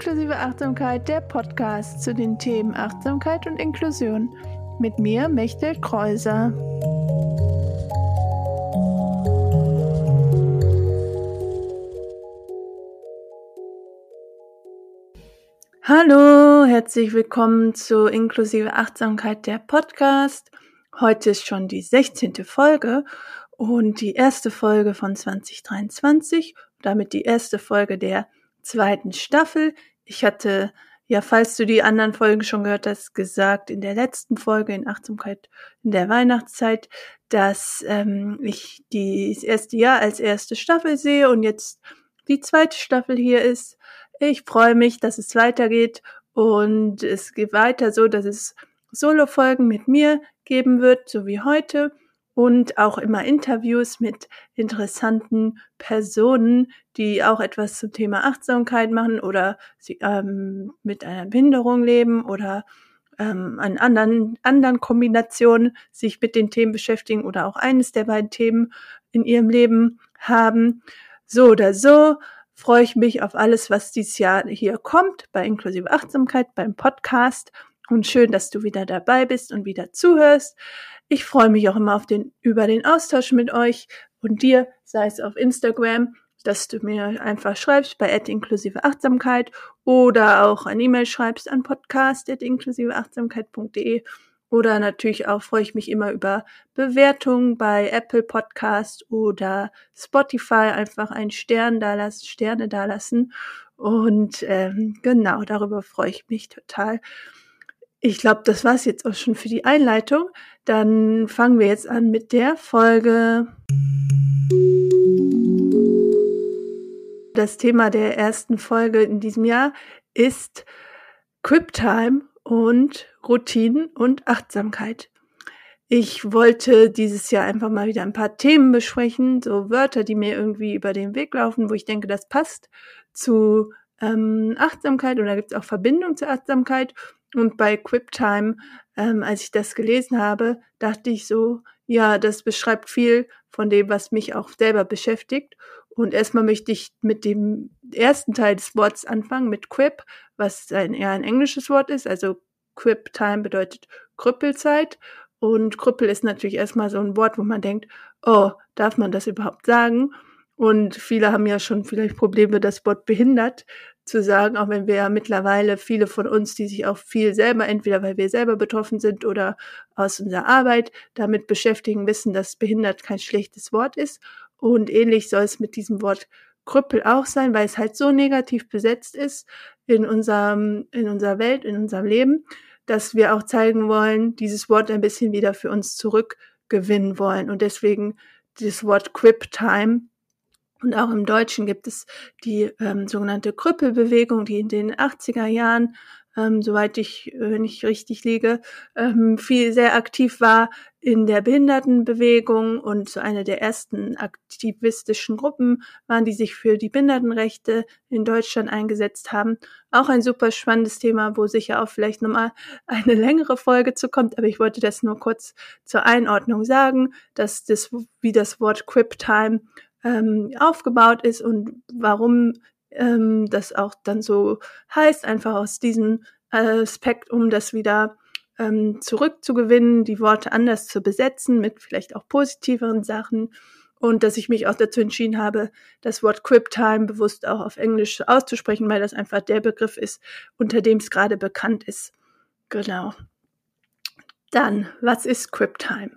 Inklusive Achtsamkeit, der Podcast zu den Themen Achtsamkeit und Inklusion. Mit mir, Mechtel Kreuser. Hallo, herzlich willkommen zu Inklusive Achtsamkeit, der Podcast. Heute ist schon die 16. Folge und die erste Folge von 2023, damit die erste Folge der zweiten Staffel. Ich hatte ja, falls du die anderen Folgen schon gehört hast, gesagt in der letzten Folge in Achtsamkeit in der Weihnachtszeit, dass ähm, ich die, das erste Jahr als erste Staffel sehe und jetzt die zweite Staffel hier ist. Ich freue mich, dass es weitergeht und es geht weiter so, dass es Solo-Folgen mit mir geben wird, so wie heute und auch immer Interviews mit interessanten Personen, die auch etwas zum Thema Achtsamkeit machen oder sie, ähm, mit einer Behinderung leben oder ähm, an anderen, anderen Kombinationen sich mit den Themen beschäftigen oder auch eines der beiden Themen in ihrem Leben haben. So oder so freue ich mich auf alles, was dieses Jahr hier kommt, bei Inklusive Achtsamkeit, beim Podcast. Und schön, dass du wieder dabei bist und wieder zuhörst. Ich freue mich auch immer auf den, über den Austausch mit euch und dir, sei es auf Instagram, dass du mir einfach schreibst bei inklusive Achtsamkeit oder auch ein E-Mail schreibst an podcast.inklusiveachtsamkeit.de oder natürlich auch freue ich mich immer über Bewertungen bei Apple Podcast oder Spotify. Einfach einen Stern da lassen, Sterne da lassen. Und ähm, genau, darüber freue ich mich total. Ich glaube, das war's jetzt auch schon für die Einleitung. Dann fangen wir jetzt an mit der Folge. Das Thema der ersten Folge in diesem Jahr ist Quiptime und Routinen und Achtsamkeit. Ich wollte dieses Jahr einfach mal wieder ein paar Themen besprechen, so Wörter, die mir irgendwie über den Weg laufen, wo ich denke, das passt zu ähm, Achtsamkeit oder gibt es auch Verbindung zur Achtsamkeit und bei QuipTime, ähm, als ich das gelesen habe, dachte ich so, ja, das beschreibt viel von dem, was mich auch selber beschäftigt. Und erstmal möchte ich mit dem ersten Teil des Wortes anfangen, mit Quip, was ein, eher ein englisches Wort ist. Also Quip Time bedeutet Krüppelzeit. Und Krüppel ist natürlich erstmal so ein Wort, wo man denkt, oh, darf man das überhaupt sagen? Und viele haben ja schon vielleicht Probleme, das Wort behindert zu sagen, auch wenn wir ja mittlerweile viele von uns, die sich auch viel selber, entweder weil wir selber betroffen sind oder aus unserer Arbeit damit beschäftigen, wissen, dass behindert kein schlechtes Wort ist. Und ähnlich soll es mit diesem Wort Krüppel auch sein, weil es halt so negativ besetzt ist in unserem, in unserer Welt, in unserem Leben, dass wir auch zeigen wollen, dieses Wort ein bisschen wieder für uns zurückgewinnen wollen. Und deswegen dieses Wort Quip Time und auch im Deutschen gibt es die ähm, sogenannte Krüppelbewegung, die in den 80er Jahren, ähm, soweit ich, wenn ich richtig liege, ähm, viel sehr aktiv war in der Behindertenbewegung und so eine der ersten aktivistischen Gruppen waren, die sich für die Behindertenrechte in Deutschland eingesetzt haben. Auch ein super spannendes Thema, wo sicher auch vielleicht nochmal eine längere Folge zu kommt, aber ich wollte das nur kurz zur Einordnung sagen, dass das, wie das Wort Quip Time ähm, aufgebaut ist und warum ähm, das auch dann so heißt, einfach aus diesem Aspekt, um das wieder ähm, zurückzugewinnen, die Worte anders zu besetzen, mit vielleicht auch positiveren Sachen. Und dass ich mich auch dazu entschieden habe, das Wort Quiptime bewusst auch auf Englisch auszusprechen, weil das einfach der Begriff ist, unter dem es gerade bekannt ist. Genau. Dann, was ist Quiptime?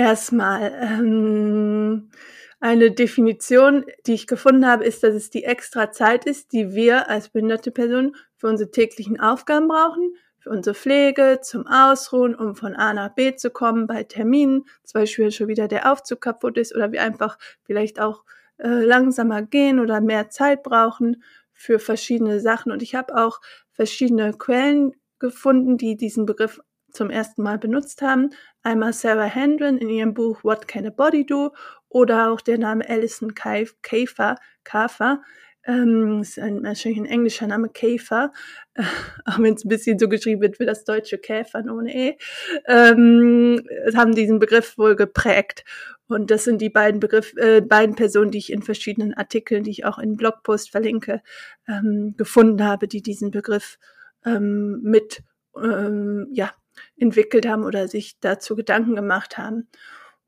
Erstmal, ähm, eine Definition, die ich gefunden habe, ist, dass es die extra Zeit ist, die wir als behinderte Person für unsere täglichen Aufgaben brauchen, für unsere Pflege, zum Ausruhen, um von A nach B zu kommen, bei Terminen, zum Beispiel schon wieder der Aufzug kaputt ist oder wir einfach vielleicht auch äh, langsamer gehen oder mehr Zeit brauchen für verschiedene Sachen. Und ich habe auch verschiedene Quellen gefunden, die diesen Begriff zum ersten Mal benutzt haben. Einmal Sarah Hendren in ihrem Buch What Can a Body Do oder auch der Name Alison Käfer, Kafer, ähm, ist ein, wahrscheinlich ein englischer Name, Käfer, äh, auch wenn es ein bisschen so geschrieben wird wie das deutsche Käfer ohne E, ähm, haben diesen Begriff wohl geprägt. Und das sind die beiden Begriff, äh, beiden Personen, die ich in verschiedenen Artikeln, die ich auch in Blogpost verlinke, ähm, gefunden habe, die diesen Begriff ähm, mit ähm, ja, entwickelt haben oder sich dazu Gedanken gemacht haben.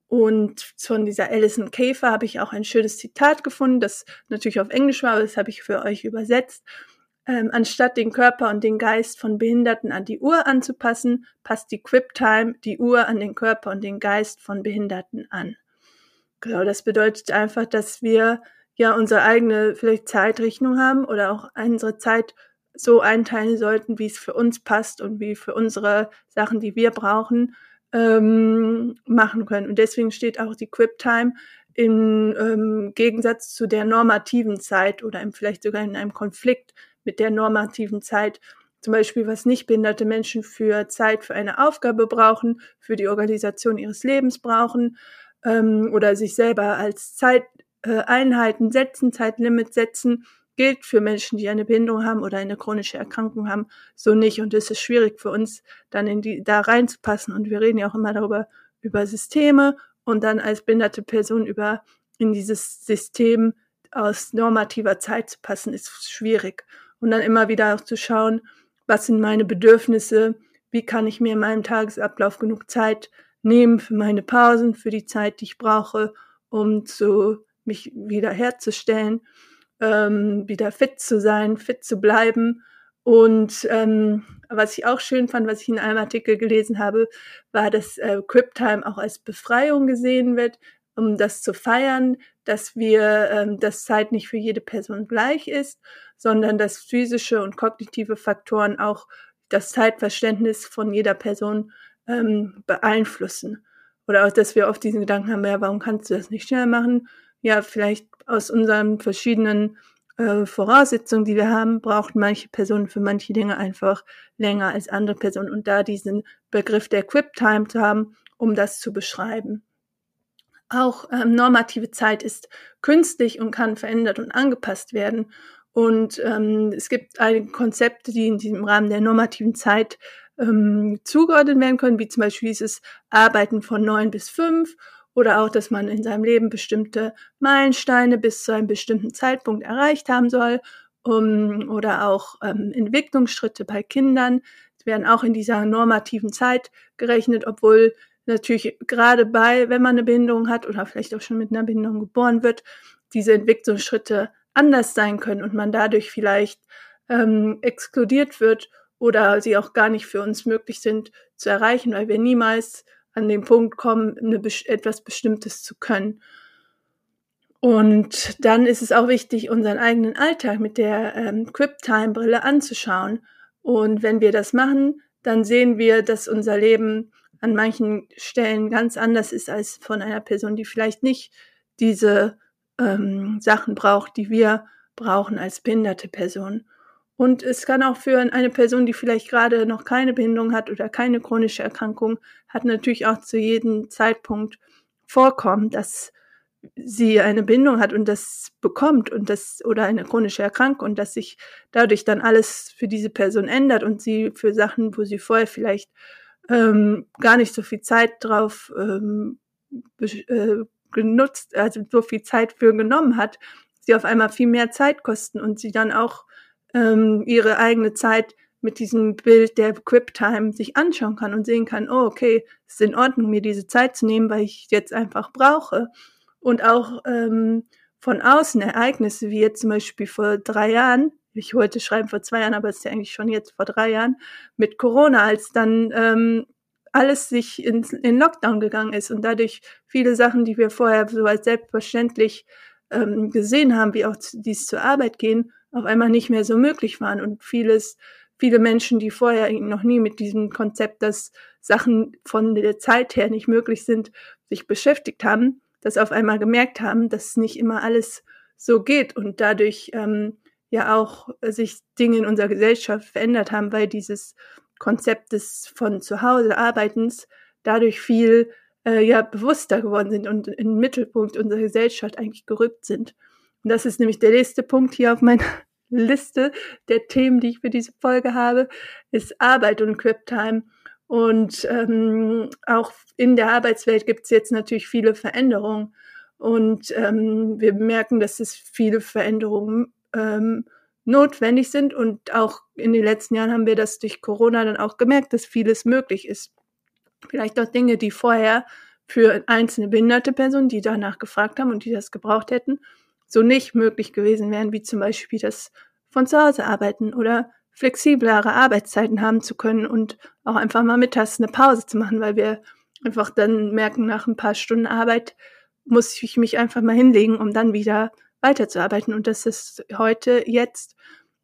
Und von dieser Alison Käfer habe ich auch ein schönes Zitat gefunden, das natürlich auf Englisch war, aber das habe ich für euch übersetzt. Ähm, anstatt den Körper und den Geist von Behinderten an die Uhr anzupassen, passt die Quip-Time die Uhr an den Körper und den Geist von Behinderten an. Genau, das bedeutet einfach, dass wir ja unsere eigene vielleicht Zeitrechnung haben oder auch unsere Zeit so einteilen sollten, wie es für uns passt und wie für unsere Sachen, die wir brauchen, ähm, machen können. Und deswegen steht auch die Quip Time im ähm, Gegensatz zu der normativen Zeit oder im, vielleicht sogar in einem Konflikt mit der normativen Zeit. Zum Beispiel, was nicht behinderte Menschen für Zeit für eine Aufgabe brauchen, für die Organisation ihres Lebens brauchen ähm, oder sich selber als Zeiteinheiten äh, setzen, Zeitlimit setzen, gilt für Menschen, die eine Behinderung haben oder eine chronische Erkrankung haben, so nicht. Und es ist schwierig für uns, dann in die, da reinzupassen. Und wir reden ja auch immer darüber, über Systeme und dann als behinderte Person über in dieses System aus normativer Zeit zu passen, ist schwierig. Und dann immer wieder auch zu schauen, was sind meine Bedürfnisse, wie kann ich mir in meinem Tagesablauf genug Zeit nehmen für meine Pausen, für die Zeit, die ich brauche, um zu mich wieder herzustellen ähm, wieder fit zu sein, fit zu bleiben. Und ähm, was ich auch schön fand, was ich in einem Artikel gelesen habe, war, dass äh, Criptime auch als Befreiung gesehen wird, um das zu feiern, dass wir, ähm, dass Zeit nicht für jede Person gleich ist, sondern dass physische und kognitive Faktoren auch das Zeitverständnis von jeder Person ähm, beeinflussen. Oder auch, dass wir oft diesen Gedanken haben, ja, warum kannst du das nicht schnell machen? Ja, vielleicht aus unseren verschiedenen äh, Voraussetzungen, die wir haben, braucht manche Personen für manche Dinge einfach länger als andere Personen. Und da diesen Begriff der Quip Time zu haben, um das zu beschreiben. Auch ähm, normative Zeit ist künstlich und kann verändert und angepasst werden. Und ähm, es gibt einige Konzepte, die in diesem Rahmen der normativen Zeit ähm, zugeordnet werden können, wie zum Beispiel dieses Arbeiten von neun bis fünf oder auch, dass man in seinem Leben bestimmte Meilensteine bis zu einem bestimmten Zeitpunkt erreicht haben soll. Um, oder auch ähm, Entwicklungsschritte bei Kindern. Werden auch in dieser normativen Zeit gerechnet, obwohl natürlich gerade bei, wenn man eine Behinderung hat oder vielleicht auch schon mit einer Behinderung geboren wird, diese Entwicklungsschritte anders sein können und man dadurch vielleicht ähm, exkludiert wird oder sie auch gar nicht für uns möglich sind zu erreichen, weil wir niemals an den Punkt kommen, eine, etwas Bestimmtes zu können. Und dann ist es auch wichtig, unseren eigenen Alltag mit der ähm, Quip-Time-Brille anzuschauen. Und wenn wir das machen, dann sehen wir, dass unser Leben an manchen Stellen ganz anders ist als von einer Person, die vielleicht nicht diese ähm, Sachen braucht, die wir brauchen als behinderte Person. Und es kann auch für eine Person, die vielleicht gerade noch keine Behinderung hat oder keine chronische Erkrankung hat, natürlich auch zu jedem Zeitpunkt vorkommen, dass sie eine Bindung hat und das bekommt und das oder eine chronische Erkrankung und dass sich dadurch dann alles für diese Person ändert und sie für Sachen, wo sie vorher vielleicht ähm, gar nicht so viel Zeit drauf ähm, äh, genutzt, also so viel Zeit für genommen hat, sie auf einmal viel mehr Zeit kosten und sie dann auch ähm, ihre eigene Zeit mit diesem Bild der Quip-Time sich anschauen kann und sehen kann, oh, okay, es ist in Ordnung, mir diese Zeit zu nehmen, weil ich jetzt einfach brauche. Und auch ähm, von außen Ereignisse, wie jetzt zum Beispiel vor drei Jahren, ich wollte schreiben vor zwei Jahren, aber es ist ja eigentlich schon jetzt vor drei Jahren, mit Corona, als dann ähm, alles sich in, in Lockdown gegangen ist und dadurch viele Sachen, die wir vorher so als selbstverständlich ähm, gesehen haben, wie auch dies zur Arbeit gehen, auf einmal nicht mehr so möglich waren und vieles, viele Menschen, die vorher noch nie mit diesem Konzept, dass Sachen von der Zeit her nicht möglich sind, sich beschäftigt haben, das auf einmal gemerkt haben, dass nicht immer alles so geht und dadurch ähm, ja auch sich Dinge in unserer Gesellschaft verändert haben, weil dieses Konzept des von zu Hause Arbeitens dadurch viel äh, ja bewusster geworden sind und in den Mittelpunkt unserer Gesellschaft eigentlich gerückt sind. Und das ist nämlich der nächste Punkt hier auf meiner Liste der Themen, die ich für diese Folge habe, ist Arbeit und Quip-Time. Und ähm, auch in der Arbeitswelt gibt es jetzt natürlich viele Veränderungen. Und ähm, wir merken, dass es viele Veränderungen ähm, notwendig sind. Und auch in den letzten Jahren haben wir das durch Corona dann auch gemerkt, dass vieles möglich ist. Vielleicht auch Dinge, die vorher für einzelne behinderte Personen, die danach gefragt haben und die das gebraucht hätten, so nicht möglich gewesen wären, wie zum Beispiel das von zu Hause arbeiten oder flexiblere Arbeitszeiten haben zu können und auch einfach mal mittags eine Pause zu machen, weil wir einfach dann merken, nach ein paar Stunden Arbeit muss ich mich einfach mal hinlegen, um dann wieder weiterzuarbeiten und dass es heute jetzt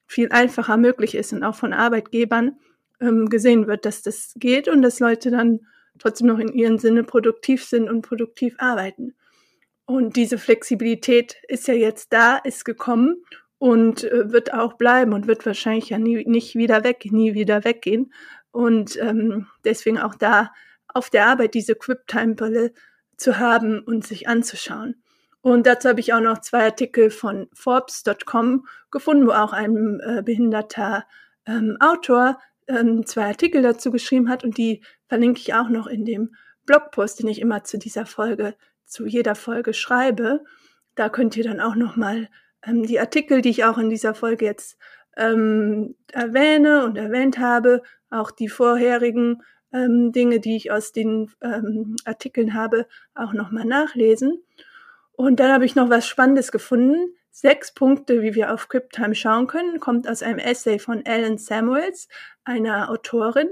viel einfacher möglich ist und auch von Arbeitgebern ähm, gesehen wird, dass das geht und dass Leute dann trotzdem noch in ihrem Sinne produktiv sind und produktiv arbeiten. Und diese Flexibilität ist ja jetzt da, ist gekommen und äh, wird auch bleiben und wird wahrscheinlich ja nie, nicht wieder weg, nie wieder weggehen. Und ähm, deswegen auch da auf der Arbeit diese Quip-Time-Brille zu haben und sich anzuschauen. Und dazu habe ich auch noch zwei Artikel von Forbes.com gefunden, wo auch ein äh, behinderter ähm, Autor ähm, zwei Artikel dazu geschrieben hat und die verlinke ich auch noch in dem Blogpost, den ich immer zu dieser Folge, zu jeder Folge schreibe. Da könnt ihr dann auch noch mal ähm, die Artikel, die ich auch in dieser Folge jetzt ähm, erwähne und erwähnt habe, auch die vorherigen ähm, Dinge, die ich aus den ähm, Artikeln habe, auch nochmal nachlesen. Und dann habe ich noch was Spannendes gefunden. Sechs Punkte, wie wir auf QuipTime schauen können, kommt aus einem Essay von Ellen Samuels, einer Autorin.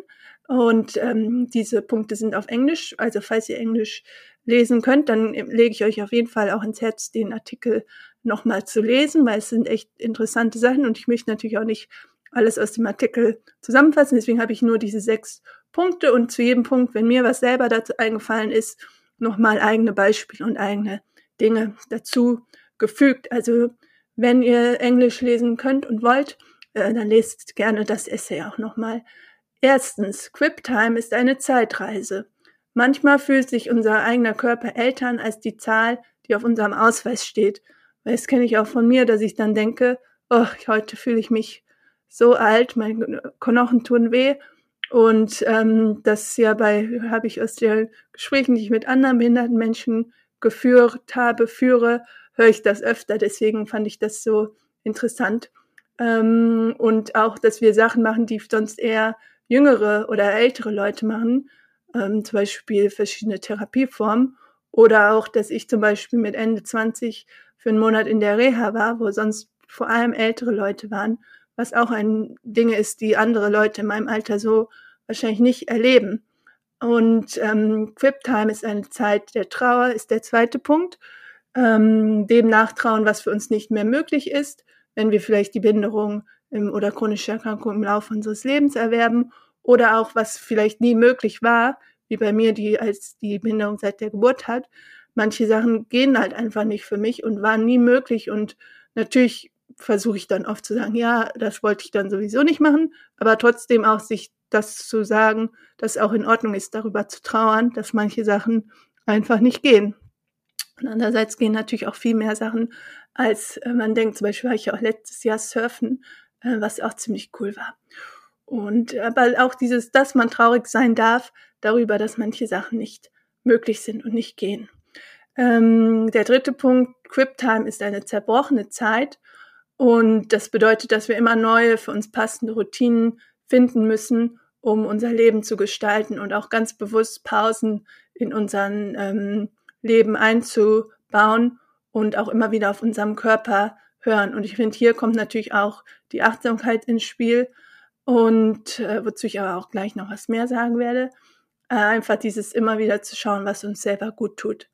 Und ähm, diese Punkte sind auf Englisch. Also falls ihr Englisch lesen könnt, dann lege ich euch auf jeden Fall auch ins Herz, den Artikel nochmal zu lesen, weil es sind echt interessante Sachen und ich möchte natürlich auch nicht alles aus dem Artikel zusammenfassen. Deswegen habe ich nur diese sechs Punkte und zu jedem Punkt, wenn mir was selber dazu eingefallen ist, nochmal eigene Beispiele und eigene Dinge dazu gefügt. Also wenn ihr Englisch lesen könnt und wollt, äh, dann lest gerne das Essay auch nochmal. Erstens, QuipTime ist eine Zeitreise. Manchmal fühlt sich unser eigener Körper älter als die Zahl, die auf unserem Ausweis steht. Weil das kenne ich auch von mir, dass ich dann denke, oh, heute fühle ich mich so alt, meine Knochen tun weh. Und ähm, das ja bei, habe ich aus den Gesprächen, die ich mit anderen behinderten Menschen geführt habe, führe, höre ich das öfter. Deswegen fand ich das so interessant. Ähm, und auch, dass wir Sachen machen, die sonst eher jüngere oder ältere Leute machen, ähm, zum Beispiel verschiedene Therapieformen. Oder auch, dass ich zum Beispiel mit Ende 20 für einen Monat in der Reha war, wo sonst vor allem ältere Leute waren, was auch ein Ding ist, die andere Leute in meinem Alter so wahrscheinlich nicht erleben. Und ähm, Quip-Time ist eine Zeit der Trauer, ist der zweite Punkt. Ähm, dem nachtrauen, was für uns nicht mehr möglich ist, wenn wir vielleicht die Behinderung im, oder chronische Erkrankung im Laufe unseres Lebens erwerben oder auch was vielleicht nie möglich war, wie bei mir, die als die Behinderung seit der Geburt hat. Manche Sachen gehen halt einfach nicht für mich und waren nie möglich und natürlich versuche ich dann oft zu sagen, ja, das wollte ich dann sowieso nicht machen, aber trotzdem auch sich das zu sagen, dass auch in Ordnung ist, darüber zu trauern, dass manche Sachen einfach nicht gehen. Und andererseits gehen natürlich auch viel mehr Sachen, als äh, man denkt. Zum Beispiel war ich ja auch letztes Jahr surfen, was auch ziemlich cool war. Und aber auch dieses, dass man traurig sein darf darüber, dass manche Sachen nicht möglich sind und nicht gehen. Ähm, der dritte Punkt, QuipTime ist eine zerbrochene Zeit und das bedeutet, dass wir immer neue, für uns passende Routinen finden müssen, um unser Leben zu gestalten und auch ganz bewusst Pausen in unseren ähm, Leben einzubauen und auch immer wieder auf unserem Körper hören. Und ich finde, hier kommt natürlich auch die Achtsamkeit ins Spiel und äh, wozu ich aber auch gleich noch was mehr sagen werde. Äh, einfach dieses immer wieder zu schauen, was uns selber gut tut.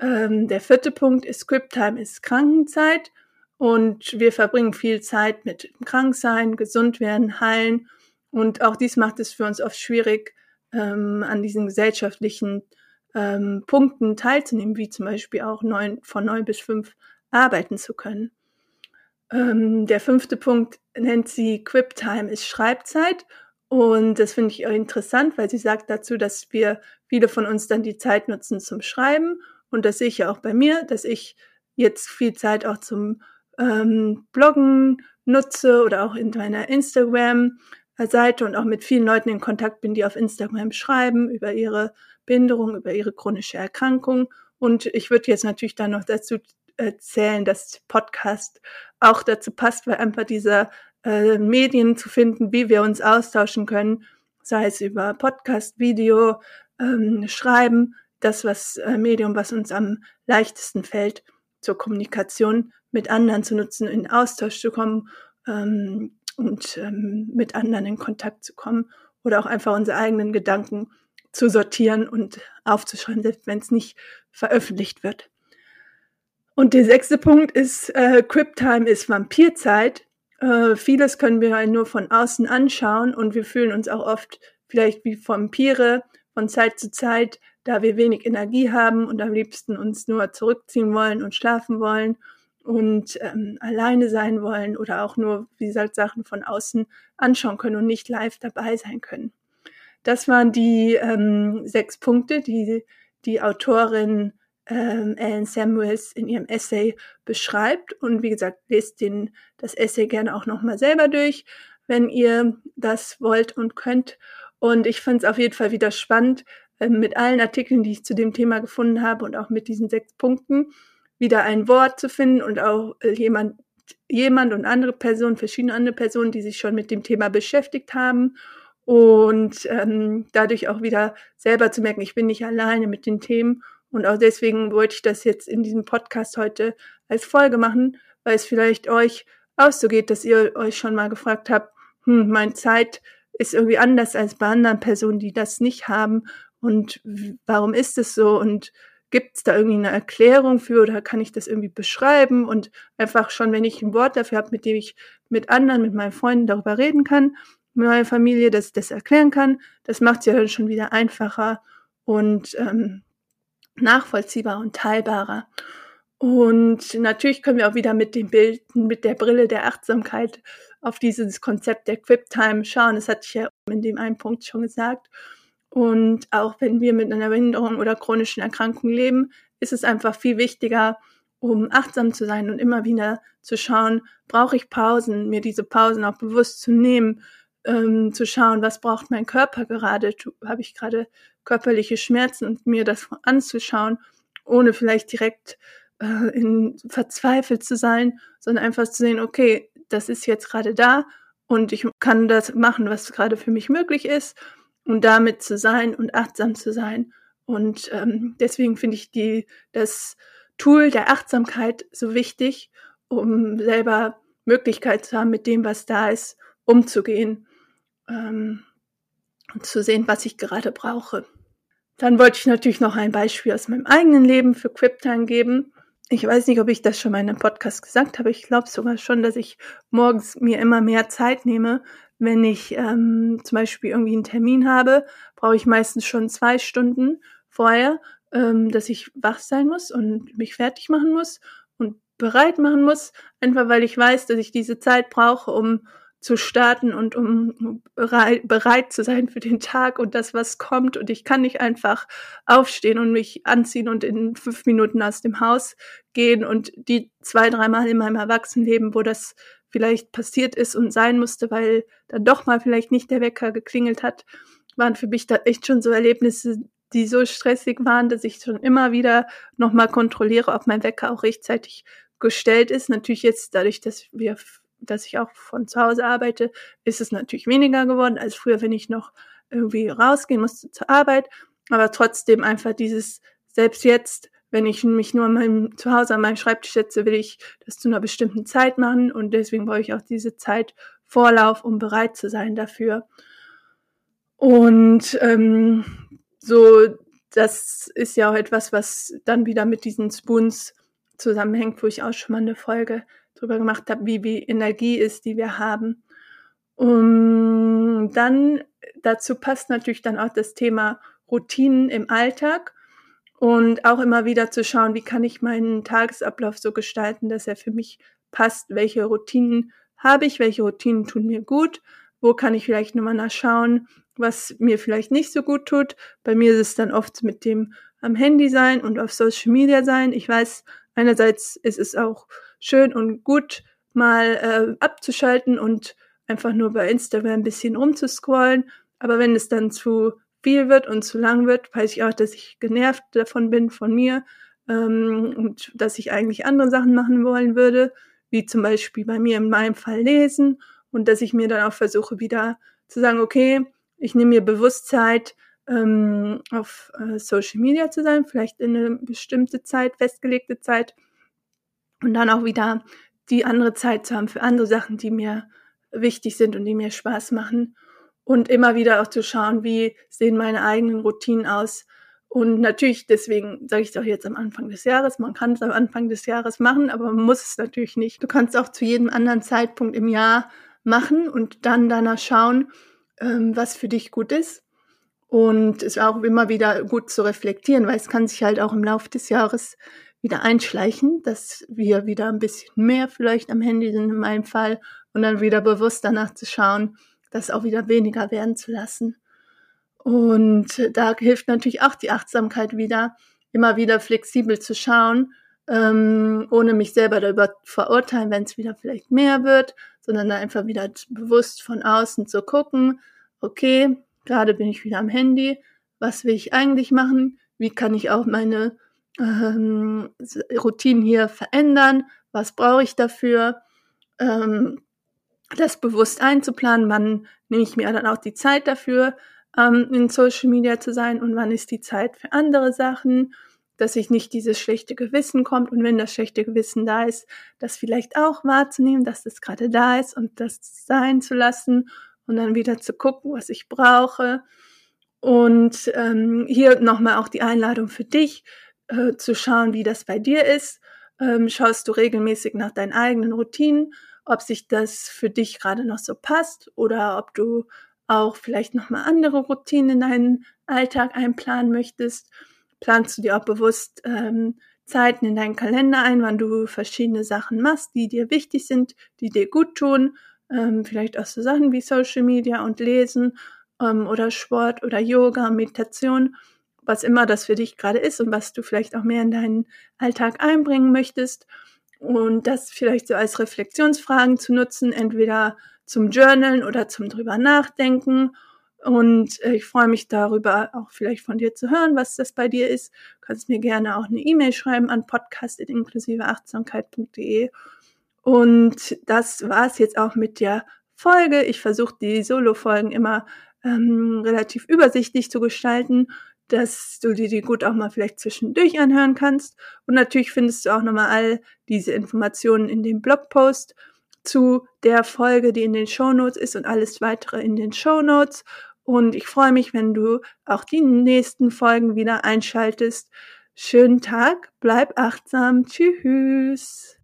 Ähm, der vierte Punkt ist Script-Time ist Krankenzeit und wir verbringen viel Zeit mit Kranksein, gesund werden, heilen und auch dies macht es für uns oft schwierig, ähm, an diesen gesellschaftlichen ähm, Punkten teilzunehmen, wie zum Beispiel auch neun, von neun bis fünf arbeiten zu können. Ähm, der fünfte Punkt nennt sie Quip-Time ist Schreibzeit. Und das finde ich interessant, weil sie sagt dazu, dass wir viele von uns dann die Zeit nutzen zum Schreiben. Und das sehe ich ja auch bei mir, dass ich jetzt viel Zeit auch zum ähm, Bloggen nutze oder auch in meiner Instagram Seite und auch mit vielen Leuten in Kontakt bin, die auf Instagram schreiben über ihre Behinderung, über ihre chronische Erkrankung. Und ich würde jetzt natürlich dann noch dazu erzählen, dass Podcast auch dazu passt, weil einfach dieser äh, Medien zu finden, wie wir uns austauschen können, sei es über Podcast, Video, ähm, Schreiben, das was äh, Medium, was uns am leichtesten fällt, zur Kommunikation mit anderen zu nutzen, in Austausch zu kommen ähm, und ähm, mit anderen in Kontakt zu kommen oder auch einfach unsere eigenen Gedanken zu sortieren und aufzuschreiben, selbst wenn es nicht veröffentlicht wird. Und der sechste Punkt ist, äh, Crip-Time ist Vampirzeit. Äh, vieles können wir nur von außen anschauen und wir fühlen uns auch oft vielleicht wie Vampire von Zeit zu Zeit, da wir wenig Energie haben und am liebsten uns nur zurückziehen wollen und schlafen wollen und ähm, alleine sein wollen oder auch nur, wie gesagt, Sachen von außen anschauen können und nicht live dabei sein können. Das waren die ähm, sechs Punkte, die die Autorin ähm, Ellen Samuels in ihrem Essay beschreibt. Und wie gesagt, lest den, das Essay gerne auch nochmal selber durch, wenn ihr das wollt und könnt. Und ich fand es auf jeden Fall wieder spannend, äh, mit allen Artikeln, die ich zu dem Thema gefunden habe und auch mit diesen sechs Punkten, wieder ein Wort zu finden und auch äh, jemand, jemand und andere Personen, verschiedene andere Personen, die sich schon mit dem Thema beschäftigt haben und ähm, dadurch auch wieder selber zu merken, ich bin nicht alleine mit den Themen und auch deswegen wollte ich das jetzt in diesem Podcast heute als Folge machen, weil es vielleicht euch auch so geht, dass ihr euch schon mal gefragt habt, hm, meine Zeit ist irgendwie anders als bei anderen Personen, die das nicht haben. Und warum ist es so? Und gibt es da irgendwie eine Erklärung für oder kann ich das irgendwie beschreiben? Und einfach schon, wenn ich ein Wort dafür habe, mit dem ich mit anderen, mit meinen Freunden darüber reden kann, mit meiner Familie, dass ich das erklären kann, das macht es ja dann schon wieder einfacher. Und ähm, nachvollziehbar und teilbarer. Und natürlich können wir auch wieder mit dem Bild, mit der Brille der Achtsamkeit auf dieses Konzept der Quip-Time schauen. Das hatte ich ja in dem einen Punkt schon gesagt. Und auch wenn wir mit einer Behinderung oder chronischen Erkrankung leben, ist es einfach viel wichtiger, um achtsam zu sein und immer wieder zu schauen, brauche ich Pausen, mir diese Pausen auch bewusst zu nehmen, ähm, zu schauen, was braucht mein Körper gerade, habe ich gerade körperliche Schmerzen und mir das anzuschauen, ohne vielleicht direkt äh, in, verzweifelt zu sein, sondern einfach zu sehen, okay, das ist jetzt gerade da und ich kann das machen, was gerade für mich möglich ist und damit zu sein und achtsam zu sein. Und ähm, deswegen finde ich die, das Tool der Achtsamkeit so wichtig, um selber Möglichkeit zu haben, mit dem, was da ist, umzugehen ähm, und zu sehen, was ich gerade brauche. Dann wollte ich natürlich noch ein Beispiel aus meinem eigenen Leben für Quiptime geben. Ich weiß nicht, ob ich das schon mal in einem Podcast gesagt habe. Ich glaube sogar schon, dass ich morgens mir immer mehr Zeit nehme. Wenn ich ähm, zum Beispiel irgendwie einen Termin habe, brauche ich meistens schon zwei Stunden vorher, ähm, dass ich wach sein muss und mich fertig machen muss und bereit machen muss, einfach weil ich weiß, dass ich diese Zeit brauche, um zu starten und um bereit, zu sein für den Tag und das, was kommt. Und ich kann nicht einfach aufstehen und mich anziehen und in fünf Minuten aus dem Haus gehen und die zwei, dreimal in meinem Erwachsenenleben, wo das vielleicht passiert ist und sein musste, weil dann doch mal vielleicht nicht der Wecker geklingelt hat, waren für mich da echt schon so Erlebnisse, die so stressig waren, dass ich schon immer wieder nochmal kontrolliere, ob mein Wecker auch rechtzeitig gestellt ist. Natürlich jetzt dadurch, dass wir dass ich auch von zu Hause arbeite, ist es natürlich weniger geworden als früher, wenn ich noch irgendwie rausgehen musste zur Arbeit. Aber trotzdem einfach dieses, selbst jetzt, wenn ich mich nur meinem, zu Hause an meinem Schreibtisch setze, will ich das zu einer bestimmten Zeit machen und deswegen brauche ich auch diese Zeit Vorlauf, um bereit zu sein dafür. Und ähm, so, das ist ja auch etwas, was dann wieder mit diesen Spoons zusammenhängt, wo ich auch schon mal eine Folge drüber gemacht habe, wie die Energie ist, die wir haben. Und dann dazu passt natürlich dann auch das Thema Routinen im Alltag und auch immer wieder zu schauen, wie kann ich meinen Tagesablauf so gestalten, dass er für mich passt, welche Routinen habe ich, welche Routinen tun mir gut, wo kann ich vielleicht nochmal nachschauen, was mir vielleicht nicht so gut tut. Bei mir ist es dann oft mit dem am Handy sein und auf Social Media sein. Ich weiß, einerseits ist es auch schön und gut, mal äh, abzuschalten und einfach nur bei Instagram ein bisschen rumzuscrollen. Aber wenn es dann zu viel wird und zu lang wird, weiß ich auch, dass ich genervt davon bin von mir ähm, und dass ich eigentlich andere Sachen machen wollen würde, wie zum Beispiel bei mir in meinem Fall lesen und dass ich mir dann auch versuche wieder zu sagen, okay, ich nehme mir Bewusstsein, ähm, auf äh, Social Media zu sein, vielleicht in eine bestimmte Zeit, festgelegte Zeit und dann auch wieder die andere Zeit zu haben für andere Sachen, die mir wichtig sind und die mir Spaß machen und immer wieder auch zu schauen, wie sehen meine eigenen Routinen aus. Und natürlich, deswegen sage ich es auch jetzt am Anfang des Jahres, man kann es am Anfang des Jahres machen, aber man muss es natürlich nicht. Du kannst auch zu jedem anderen Zeitpunkt im Jahr machen und dann danach schauen, ähm, was für dich gut ist. Und es ist auch immer wieder gut zu reflektieren, weil es kann sich halt auch im Laufe des Jahres wieder einschleichen, dass wir wieder ein bisschen mehr vielleicht am Handy sind in meinem Fall und dann wieder bewusst danach zu schauen, das auch wieder weniger werden zu lassen. Und da hilft natürlich auch die Achtsamkeit wieder, immer wieder flexibel zu schauen, ähm, ohne mich selber darüber verurteilen, wenn es wieder vielleicht mehr wird, sondern einfach wieder bewusst von außen zu gucken, okay, gerade bin ich wieder am Handy, was will ich eigentlich machen, wie kann ich auch meine ähm, Routinen hier verändern, was brauche ich dafür, ähm, das bewusst einzuplanen, wann nehme ich mir dann auch die Zeit dafür, ähm, in Social Media zu sein? Und wann ist die Zeit für andere Sachen, dass sich nicht dieses schlechte Gewissen kommt. Und wenn das schlechte Gewissen da ist, das vielleicht auch wahrzunehmen, dass das gerade da ist und das sein zu lassen und dann wieder zu gucken, was ich brauche. Und ähm, hier nochmal auch die Einladung für dich, äh, zu schauen, wie das bei dir ist. Ähm, schaust du regelmäßig nach deinen eigenen Routinen, ob sich das für dich gerade noch so passt oder ob du auch vielleicht nochmal andere Routinen in deinen Alltag einplanen möchtest. Planst du dir auch bewusst ähm, Zeiten in deinen Kalender ein, wann du verschiedene Sachen machst, die dir wichtig sind, die dir gut tun. Ähm, vielleicht auch so Sachen wie Social Media und Lesen ähm, oder Sport oder Yoga, Meditation was immer das für dich gerade ist und was du vielleicht auch mehr in deinen Alltag einbringen möchtest. Und das vielleicht so als Reflexionsfragen zu nutzen, entweder zum Journalen oder zum drüber nachdenken. Und äh, ich freue mich darüber, auch vielleicht von dir zu hören, was das bei dir ist. Du kannst mir gerne auch eine E-Mail schreiben an podcast.inklusiveachtsamkeit.de. Und das war es jetzt auch mit der Folge. Ich versuche die Solo-Folgen immer ähm, relativ übersichtlich zu gestalten, dass du dir die gut auch mal vielleicht zwischendurch anhören kannst. Und natürlich findest du auch nochmal all diese Informationen in dem Blogpost zu der Folge, die in den Shownotes ist und alles weitere in den Shownotes. Und ich freue mich, wenn du auch die nächsten Folgen wieder einschaltest. Schönen Tag, bleib achtsam, tschüss.